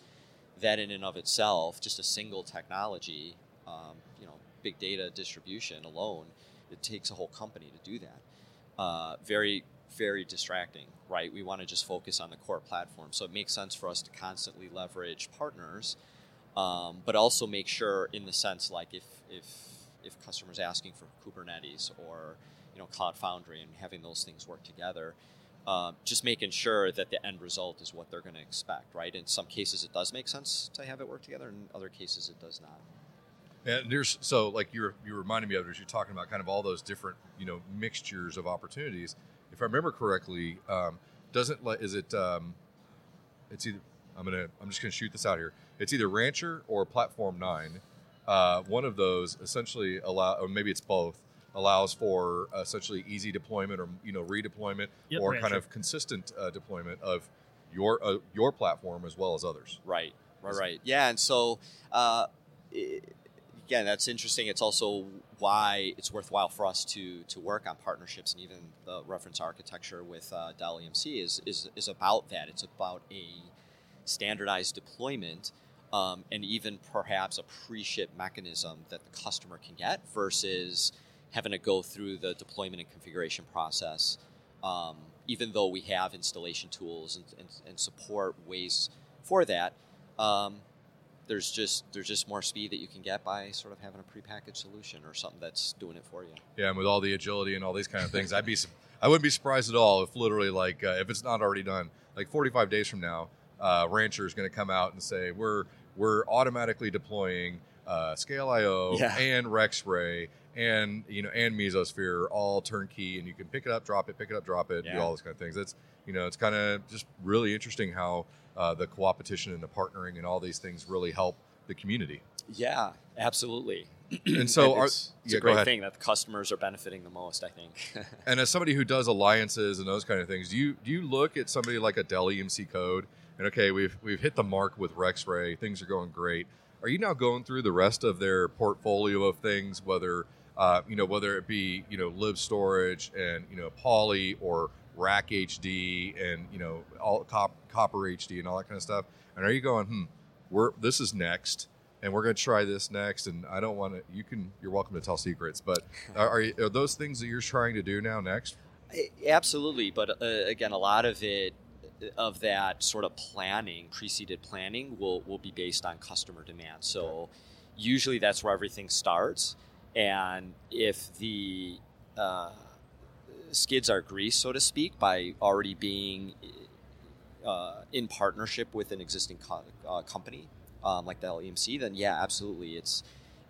that in and of itself, just a single technology, um, you know, big data distribution alone, it takes a whole company to do that. Uh, very very distracting, right? We want to just focus on the core platform. So it makes sense for us to constantly leverage partners, um, but also make sure, in the sense like if if if customers asking for Kubernetes or you know Cloud Foundry and having those things work together, um, just making sure that the end result is what they're going to expect, right? In some cases, it does make sense to have it work together. In other cases, it does not. And there's so like you're you reminded me of it as you're talking about kind of all those different you know mixtures of opportunities. If I remember correctly, um, doesn't like is it? Um, it's either I'm gonna I'm just gonna shoot this out here. It's either Rancher or Platform Nine. Uh, one of those essentially allow, or maybe it's both, allows for essentially easy deployment or you know redeployment Yep, or Rancher. kind of consistent uh, deployment of your uh, your platform as well as others. Right, right, right. Yeah, and so uh, i again, that's interesting. It's also why it's worthwhile for us to to work on partnerships and even the reference architecture with uh, Dell EMC is is is about that. It's about a standardized deployment. Um, and even perhaps a pre-ship mechanism that the customer can get versus having to go through the deployment and configuration process. Um, even though we have installation tools and, and, and support ways for that, um, there's just there's just more speed that you can get by sort of having a prepackaged solution or something that's doing it for you. Yeah, and with all the agility and all these kind of things, I'd be I wouldn't be surprised at all if literally like uh, if it's not already done, like 45 days from now, uh, Rancher is going to come out and say we're we're automatically deploying uh, ScaleIO Yeah. and REX-Ray and you know and Mesosphere all turnkey, and you can pick it up, drop it, pick it up, drop it, do all those kind of things. That's you know it's kind of just really interesting how uh, the co-opetition and the partnering and all these things really help the community. Yeah, absolutely. And [clears throat] so, are, it's, it's yeah, a great thing that the customers are benefiting the most. I think. [laughs] And as somebody who does alliances and those kind of things, do you do you look at somebody like a Dell EMC code and okay, we've we've hit the mark with REX-Ray. Things are going great. Are you now going through the rest of their portfolio of things, whether uh, you know whether it be you know libStorage and you know Polly or RackHD and you know all cop, CoprHD and all that kind of stuff? And are you going, hmm, we're this is next, and we're going to try this next, and I don't want to. You can, you're welcome to tell secrets, but [laughs] are, are, you, are those things that you're trying to do now next? Absolutely, but uh, again, a lot of it of that sort of planning, preceded planning, will will be based on customer demand. So usually that's where everything starts, and if the uh, skids are greased, so to speak, by already being uh, in partnership with an existing co- uh, company um, like Dell EMC, then yeah, absolutely, it's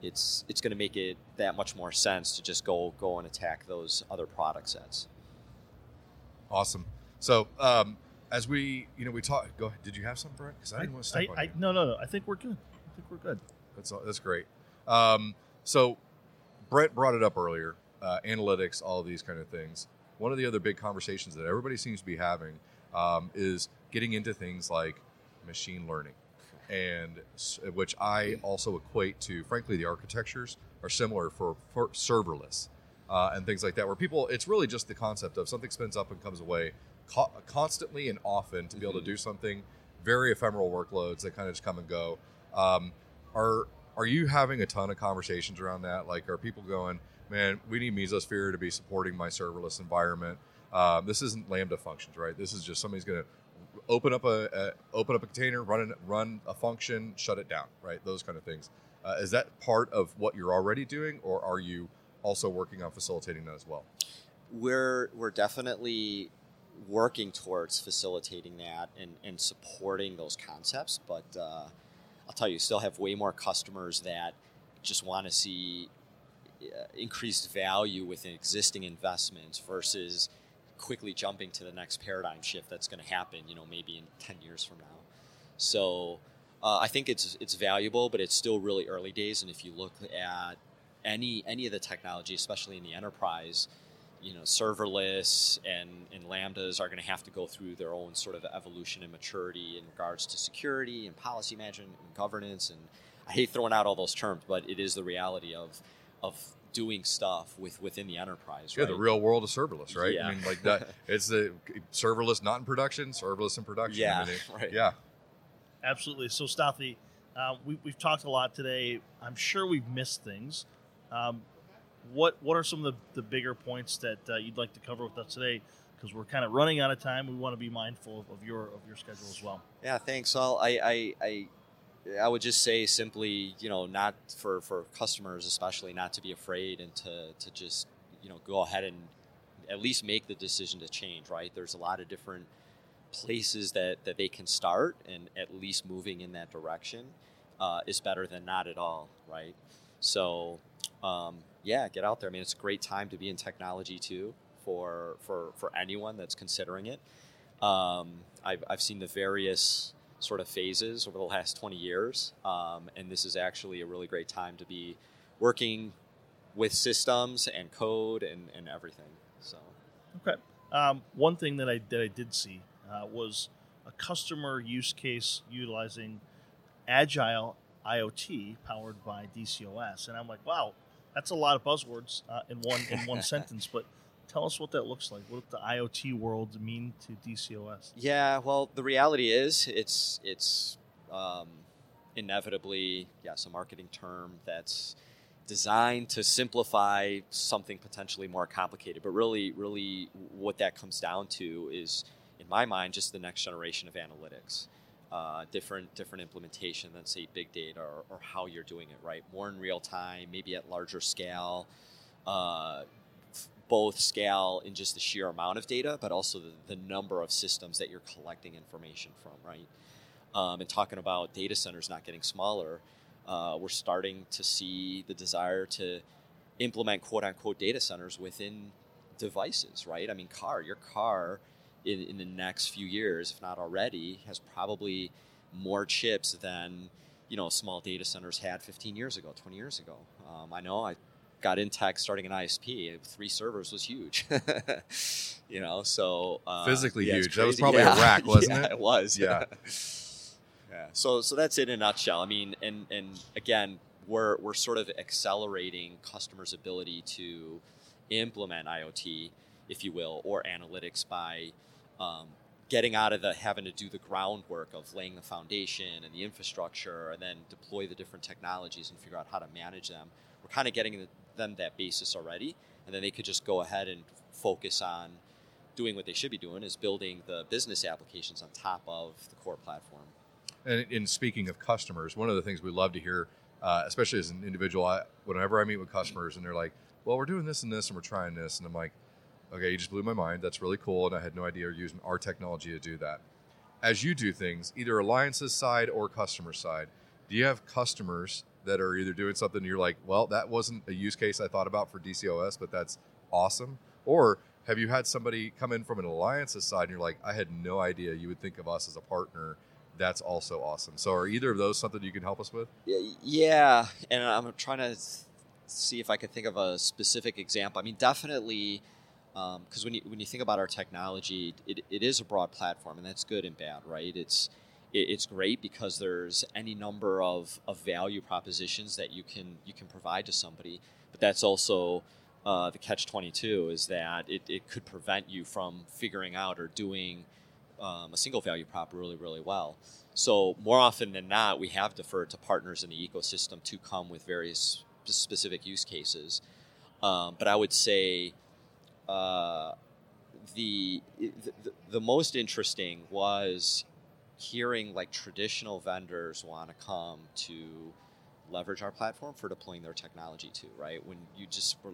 it's it's going to make it that much more sense to just go go and attack those other product sets. Awesome. So um, as we you know we talk. Go ahead. Did you have some, Brent? Because I didn't want to step I, on I, you. no, no, no. I think we're good. I think we're good. That's that's great. Um, so Brent brought it up earlier. Uh, analytics, all these kind of things. One of the other big conversations that everybody seems to be having um, is getting into things like machine learning, and which I also equate to. Frankly, the architectures are similar for, for serverless uh, and things like that, where people. It's really just the concept of something spins up and comes away co- constantly and often to be able to Mhm. do something. Very ephemeral workloads that kind of just come and go. Um, are are you having a ton of conversations around that? Like, are people going, man, we need Mesosphere to be supporting my serverless environment? Um, this isn't Lambda functions, right? This is just somebody's going to open up a, open up a container, run an, run a function, shut it down, right? Those kind of things. Uh, is that part of what you're already doing, or are you also working on facilitating that as well? we're we're definitely working towards facilitating that and, and supporting those concepts. But uh, I'll tell you, still have way more customers that just want to see uh, increased value within existing investments versus quickly jumping to the next paradigm shift that's going to happen. You know, maybe in ten years from now. So. Uh, I think it's it's valuable, but it's still really early days. And if you look at any any of the technology, especially in the enterprise, you know, serverless and, and lambdas are going to have to go through their own sort of evolution and maturity in regards to security and policy management and governance. And I hate throwing out all those terms, but it is the reality of of doing stuff with within the enterprise. Yeah, right? the real world of serverless, right? Yeah. I mean, like that. [laughs] It's the serverless not in production, serverless in production. I Yeah, mean, it- [laughs] right. Yeah. Absolutely. So, Stathy, uh, we, we've talked a lot today. I'm sure we've missed things. Um, what What are some of the, the bigger points that uh, you'd like to cover with us today? Because we're kind of running out of time. We want to be mindful of your of your schedule as well. Yeah, thanks. Well, I, I, I, I would just say simply, you know, not for, for customers, especially not to be afraid and to, to just, you know, go ahead and at least make the decision to change, right? There's a lot of different places that, that they can start and at least moving in that direction uh, is better than not at all, right? So, um, yeah, get out there. I mean, it's a great time to be in technology too for, for, for anyone that's considering it. Um, I've, I've seen the various sort of phases over the last 20 years, um, and this is actually a really great time to be working with systems and code and, and everything. So, Okay. Um, one thing that I that I did see uh, was a customer use case utilizing agile IoT powered by DCOS, and I'm like, wow, that's a lot of buzzwords uh, in one in one [laughs] sentence. But tell us what that looks like. What does the IoT world mean to DCOS? yeah, well, the reality is it's it's um, inevitably yes a marketing term that's designed to simplify something potentially more complicated. But really, really, what that comes down to is, in my mind, just the next generation of analytics. Uh, different different implementation than say big data or, or how you're doing it right more in real time maybe at larger scale uh, f- both scale in just the sheer amount of data but also the, the number of systems that you're collecting information from right um, and talking about data centers not getting smaller uh, we're starting to see the desire to implement quote unquote data centers within devices, right? I mean, car, your car in, in the next few years, if not already, has probably more chips than you know small data centers had 15 years ago, 20 years ago. Um, I know I got in tech starting an ISP. Three servers was huge. [laughs] you know, so uh, Physically yeah, huge. That was probably a rack, [laughs] wasn't Yeah, it? It was. Yeah. [laughs] yeah. So so that's it in a nutshell. I mean, and and again, we're we're sort of accelerating customers' ability to implement IoT, if you will, or analytics by um, getting out of the having to do the groundwork of laying the foundation and the infrastructure and then deploy the different technologies and figure out how to manage them. We're kind of getting them that basis already, and then they could just go ahead and focus on doing what they should be doing is building the business applications on top of the core platform. And in speaking of customers, one of the things we love to hear, uh, especially as an individual, I, whenever I meet with customers and they're like, "Well, we're doing this and this, and we're trying this," and I'm like, "Okay, you just blew my mind. That's really cool, and I had no idea you're using our technology to do that." As you do things, either alliances side or customer side, do you have customers that are either doing something you're like, "Well, that wasn't a use case I thought about for DCOS, but that's awesome," or have you had somebody come in from an alliances side and you're like, "I had no idea you would think of us as a partner." that's also awesome. So, are either of those something you can help us with? Yeah, and I'm trying to see if I could think of a specific example. I mean, definitely, because when you when you think about our technology, it, it is a broad platform, and that's good and bad, right? It's it, it's great because there's any number of, of value propositions that you can you can provide to somebody, but that's also uh, the catch twenty two is that it, it could prevent you from figuring out or doing um, a single value prop really, really well. So more often than not, we have deferred to partners in the ecosystem to come with various specific use cases. Um, but I would say uh, the, the the most interesting was hearing like traditional vendors want to come to leverage our platform for deploying their technology too. Right when you just were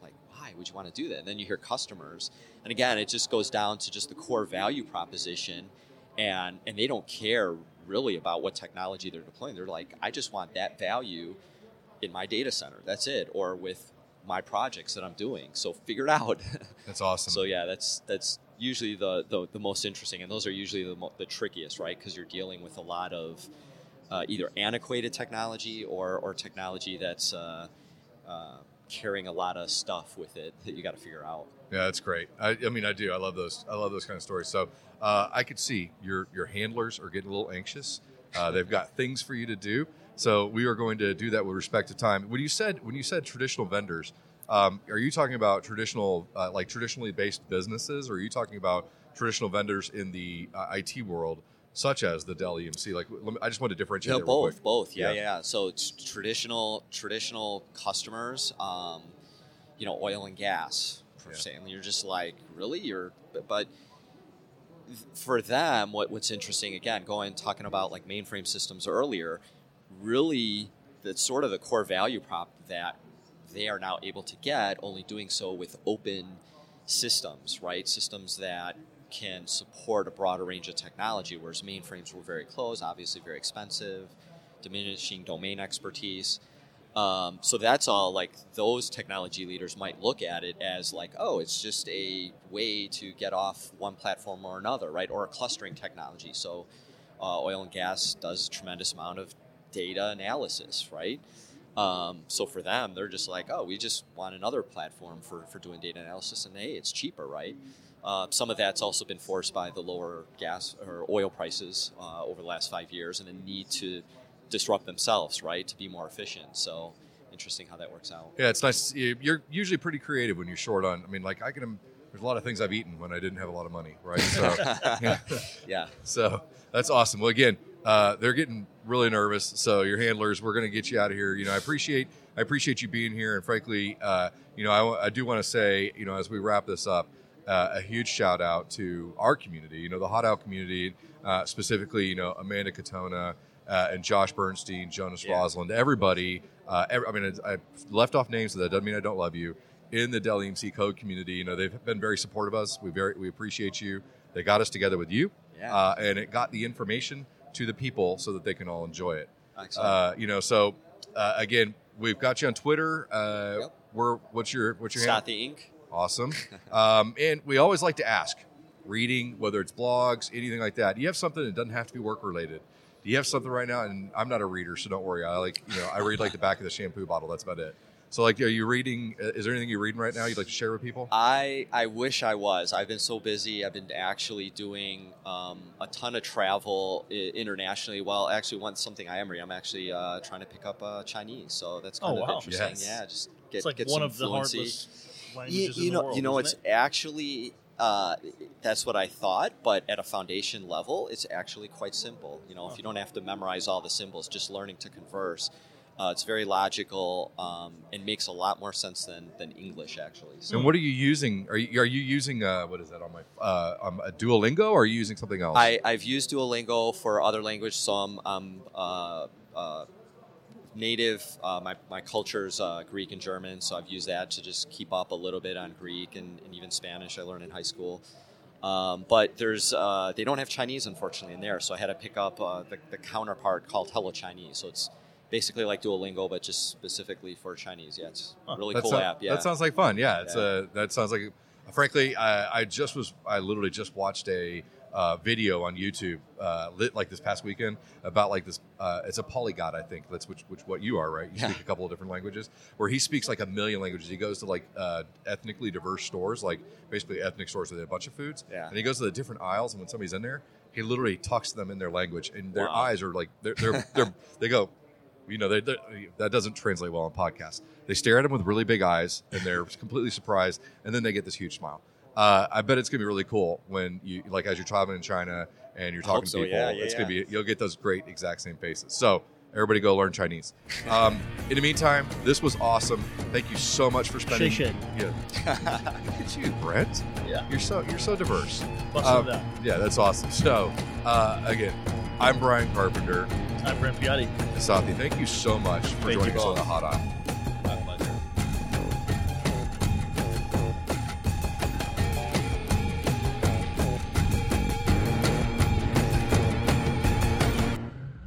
like, why would you want to do that? And then you hear customers, and again, it just goes down to just the core value proposition, and and they don't care really about what technology they're deploying. They're like, I just want that value in my data center. That's it, or with my projects that I'm doing. So figure it out. [laughs] That's awesome. so yeah, that's that's usually the the, the most interesting, and those are usually the, mo- the trickiest, right? Because you're dealing with a lot of uh, either antiquated technology or or technology that's uh, uh, carrying a lot of stuff with it that you got to figure out. Yeah, that's great. I, I mean, I do. I love those. I love those kind of stories. So uh, I could see your your handlers are getting a little anxious. Uh, they've got things for you to do. So we are going to do that with respect to time. When you said when you said traditional vendors, um, are you talking about traditional uh, like traditionally based businesses, or are you talking about traditional vendors in the uh, IT world, such as the Dell EMC? Like, me, I just want to differentiate. Yeah, both, both. Yeah, Yeah. yeah. So it's traditional, traditional customers. Um, you know, oil and gas per Yeah. se. And you're just like, really? You're, but- but for them, what, what's interesting again, going talking about like mainframe systems earlier, really, that's sort of the core value prop that they are now able to get. Only doing so with open systems, right? Systems that can support a broader range of technology, whereas mainframes were very closed, obviously very expensive, diminishing domain expertise. Um, so that's all like those technology leaders might look at it as like, oh, it's just a way to get off one platform or another, right? Or a clustering technology. So uh, oil and gas does a tremendous amount of data analysis, right? Um, so for them, they're just like, oh, we just want another platform for, for doing data analysis, and hey, it's cheaper, right? Uh, some of that's also been forced by the lower gas or oil prices uh, over the last five years, and the need to disrupt themselves, right, to be more efficient. So interesting how that works out. Yeah, it's nice. You- You're usually pretty creative when you're short on. I mean, like I can. There's a lot of things I've eaten when I didn't have a lot of money, right? So, [laughs] yeah. Yeah, [laughs] so that's awesome. Well, again, uh, they're getting really nervous. So your handlers, we're going to get you out of here. You know, I appreciate I appreciate you being here, and frankly, uh, you know, I, I do want to say, you know, as we wrap this up, uh, a huge shout out to our community. You know, the Hot Aisle community, uh, specifically, you know, Amanda Katona. Uh, and Josh Bernstein, Jonas Yeah. Rosland, everybody. Uh, every, I mean, I, I left off names, so that doesn't mean I don't love you. In the Dell EMC code community, you know, they've been very supportive of us. We very we appreciate you. They got us together with you yeah, uh, and it got the information to the people so that they can all enjoy it. excellent. Uh, you know, so uh, again, we've got you on Twitter. Uh, Yep. We're what's your what's your the ink. Awesome. [laughs] um, and we always like to ask, reading, whether it's blogs, anything like that. Do you have something that doesn't have to be work related? Do you have something right now? And I'm not a reader, so don't worry. I like you know I read like the back of the shampoo bottle. That's about it. So, like, are you reading? uh, Is there anything you're reading right now you'd like to share with people? I I wish I was. I've been so busy. I've been actually doing um, a ton of travel i- internationally. Well, actually, one something I am reading. I'm actually uh, trying to pick up uh, Chinese, so that's Oh, kind of wow. interesting. Yes. Yeah, just get it's like get one some of the fluency. hardest languages you in know, the world. you know, it's isn't it? actually uh, that's what I thought, but at a foundation level, it's actually quite simple. You know, if you don't have to memorize all the symbols, just learning to converse. Uh, it's very logical um, and makes a lot more sense than, than English actually. So And what are you using? Are you are you using uh, what is that on my uh, um, a Duolingo? or Are you using something else? I, I've used Duolingo for other language, so I'm, I'm uh, uh, native. Uh, my, my culture's uh, Greek and German, so I've used that to just keep up a little bit on Greek and, and even Spanish I learned in high school. Um, but there's uh, they don't have Chinese unfortunately in there, so I had to pick up uh, the, the counterpart called Hello Chinese. So it's basically like Duolingo, but just specifically for Chinese. Yeah, it's a Huh. really cool sou- app. Yeah, That sounds like fun. Yeah, it's Yeah. uh that sounds like. Frankly, I, I just was. I literally just watched a uh, video on YouTube, uh, lit like this past weekend about like this. Uh, it's a polyglot, I think. That's which which what you are, right? You Yeah. speak a couple of different languages. Where he speaks like a million languages. He goes to like uh, ethnically diverse stores, like basically ethnic stores with a bunch of foods. Yeah. And he goes to the different aisles, and when somebody's in there, he literally talks to them in their language, and their Wow. eyes are like they're they're, they're [laughs] they go you know, they, they, that doesn't translate well on podcasts. They stare at him with really big eyes, and they're [laughs] completely surprised, and then they get this huge smile. Uh, I bet it's gonna be really cool when you, like, as you're traveling in China and you're I hope talking to people. yeah, yeah, it's gonna yeah. be you'll get those great exact same faces. So everybody, go learn Chinese. Um, in the meantime, this was awesome. Thank you so much for spending. Shay Shay. Yeah. [laughs] Look at you, Brent. Yeah. You're so you're so diverse. Busted Um, it out. Yeah, that's awesome. So uh, again, I'm Brian Carpenter. I'm Brent Piatti. Stathy, thank you so much for Thank joining you us on both. the Hot Aisle.